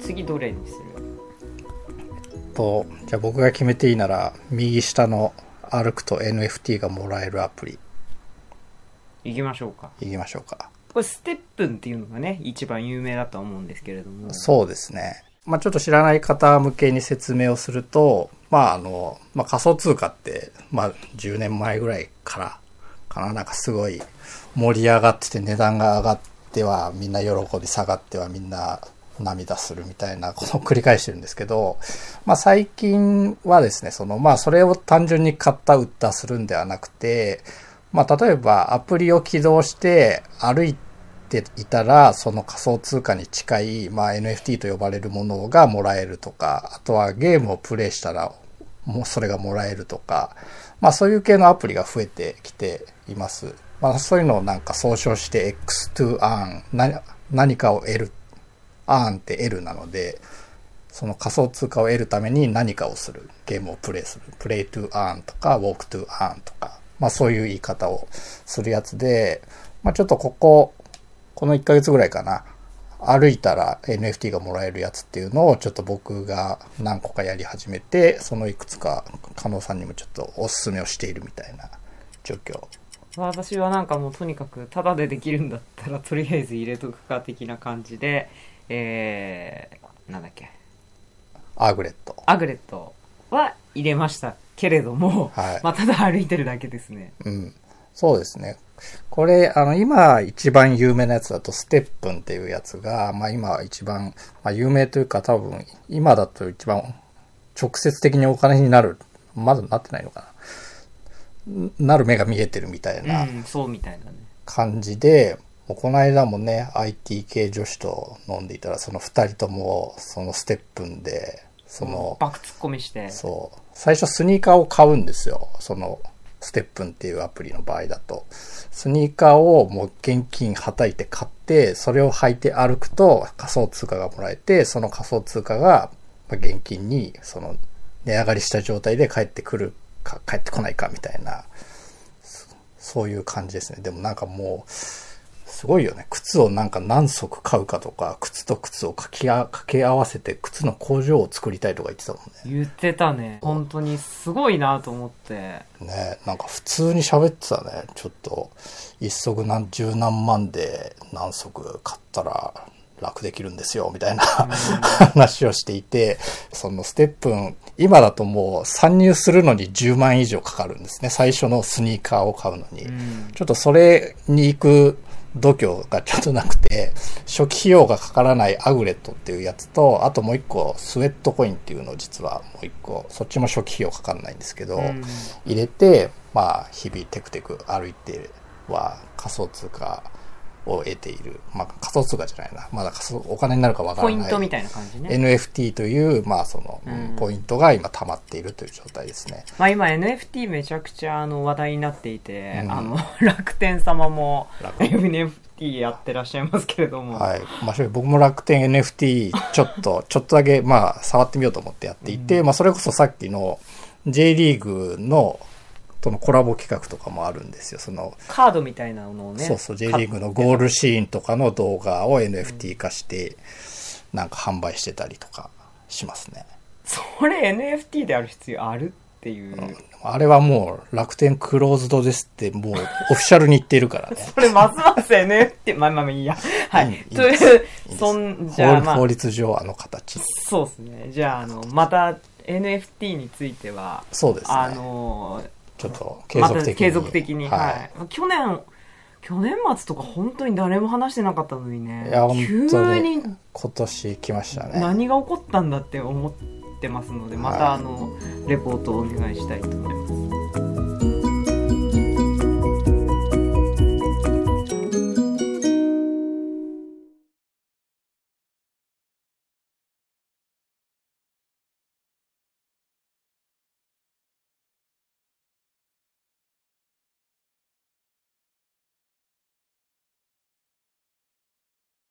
次どれにする？と、じゃあ僕が決めていいなら、右下の歩くと NFT がもらえるアプリ、行きましょうか。いきましょうか。これステップンっていうのがね一番有名だと思うんですけれども。そうですね。まあちょっと知らない方向けに説明をすると、まああの、まあ仮想通貨って、まあ10年前ぐらいからかな、なんかすごい盛り上がってて値段が上がってはみんな喜び下がってはみんな涙するみたいなことを繰り返してるんですけど、まあ最近はですね、そのまあそれを単純に買った売ったするんではなくて、まあ例えばアプリを起動して歩いていたら、その仮想通貨に近い、まあ NFT と呼ばれるものがもらえるとか、あとはゲームをプレイしたら、もうそれがもらえるとか、まあそういう系のアプリが増えてきています。まあそういうのをなんか総称して X to Earn、な何かを得る。Earn って得るなので、その仮想通貨を得るために何かをする。ゲームをプレイする。プレイ to earn とか、walk to earn とか、まあそういう言い方をするやつで、まあちょっとここ、この1ヶ月ぐらいかな。歩いたら NFT がもらえるやつっていうのをちょっと僕が何個かやり始めて、そのいくつか加納さんにもちょっとおすすめをしているみたいな状況。私はなんかもうとにかくタダでできるんだったらとりあえず入れとくか的な感じでえー、なんだっけ？アグレット。アグレットは入れましたけれども、はいまあただ歩いてるだけですねうん。そうですね。これ、あの、今一番有名なやつだと、ステップンっていうやつが、まあ今一番、まあ有名というか多分、今だと一番直接的にお金になる、まだなってないのかな。んなる目が見えてるみたいなうんそうみたいなね感じで、この間もね、IT 系女子と飲んでいたら、その二人とも、そのステップンで、その、バク突っ込みしてそう。最初スニーカーを買うんですよ。その、ステップンっていうアプリの場合だと。スニーカーをもう現金はたいて買って、それを履いて歩くと仮想通貨がもらえて、その仮想通貨がまあ現金に、その、値上がりした状態で帰ってくるか、帰ってこないかみたいな、そそういう感じですね。でもなんかもう、すごいよね。靴をなんか何足買うかとか、靴と靴を掛けあ掛け合わせて靴の工場を作りたいとか言ってたもんね。言ってたね本当にすごいなと思ってねなんか普通に喋ってたね。ちょっと、一足何十何万で何足買ったら楽できるんですよ、みたいな話をしていて、そのステップン、今だともう参入するのに10万以上かかるんですね。最初のスニーカーを買うのに。うんちょっとそれに行く度胸がちょっとなくて、初期費用がかからないアグレットっていうやつと、あともう一個スウェットコインっていうのを実はもう一個、そっちも初期費用かかんないんですけど、うん。入れて、まあ日々テクテク歩いては仮想通貨を得ている。まあ仮想通貨じゃないな。まだ仮想、お金になるかわからない。ポイントみたいな感じね NFT という、まあその、うんポイントが今溜まっているという状態ですね。まあ今 NFT めちゃくちゃあの話題になっていて、うんあの 楽天様も楽 NFT やってらっしゃいますけれども、はい。まあ、僕も楽天 NFT ちょっと、ちょっとだけ、まあ、触ってみようと思ってやっていて、まあ、それこそさっきの J リーグの、とのコラボ企画とかもあるんですよ。その、カードみたいなのをねそうそう、J リーグのゴールシーンとかの動画を NFT 化して、なんか販売してたりとかしますね。それ NFT である必要あるっていう、あれはもう楽天クローズドですってもうオフィシャルに言ってるからね。それますます NFT まあまあまあいいやはいいいいいというそんじゃあまあ法法律上あの形。そうですねじゃああのまた NFT についてはそうですね。あのちょっと継ま続的に。た継続的に、ははいい。去年、去年末とか本当に誰も話してなかったのにねいや、本急に今年来ましたね。何が起こったんだって思ってますので、またあの、レポートをお願いしたいと思います。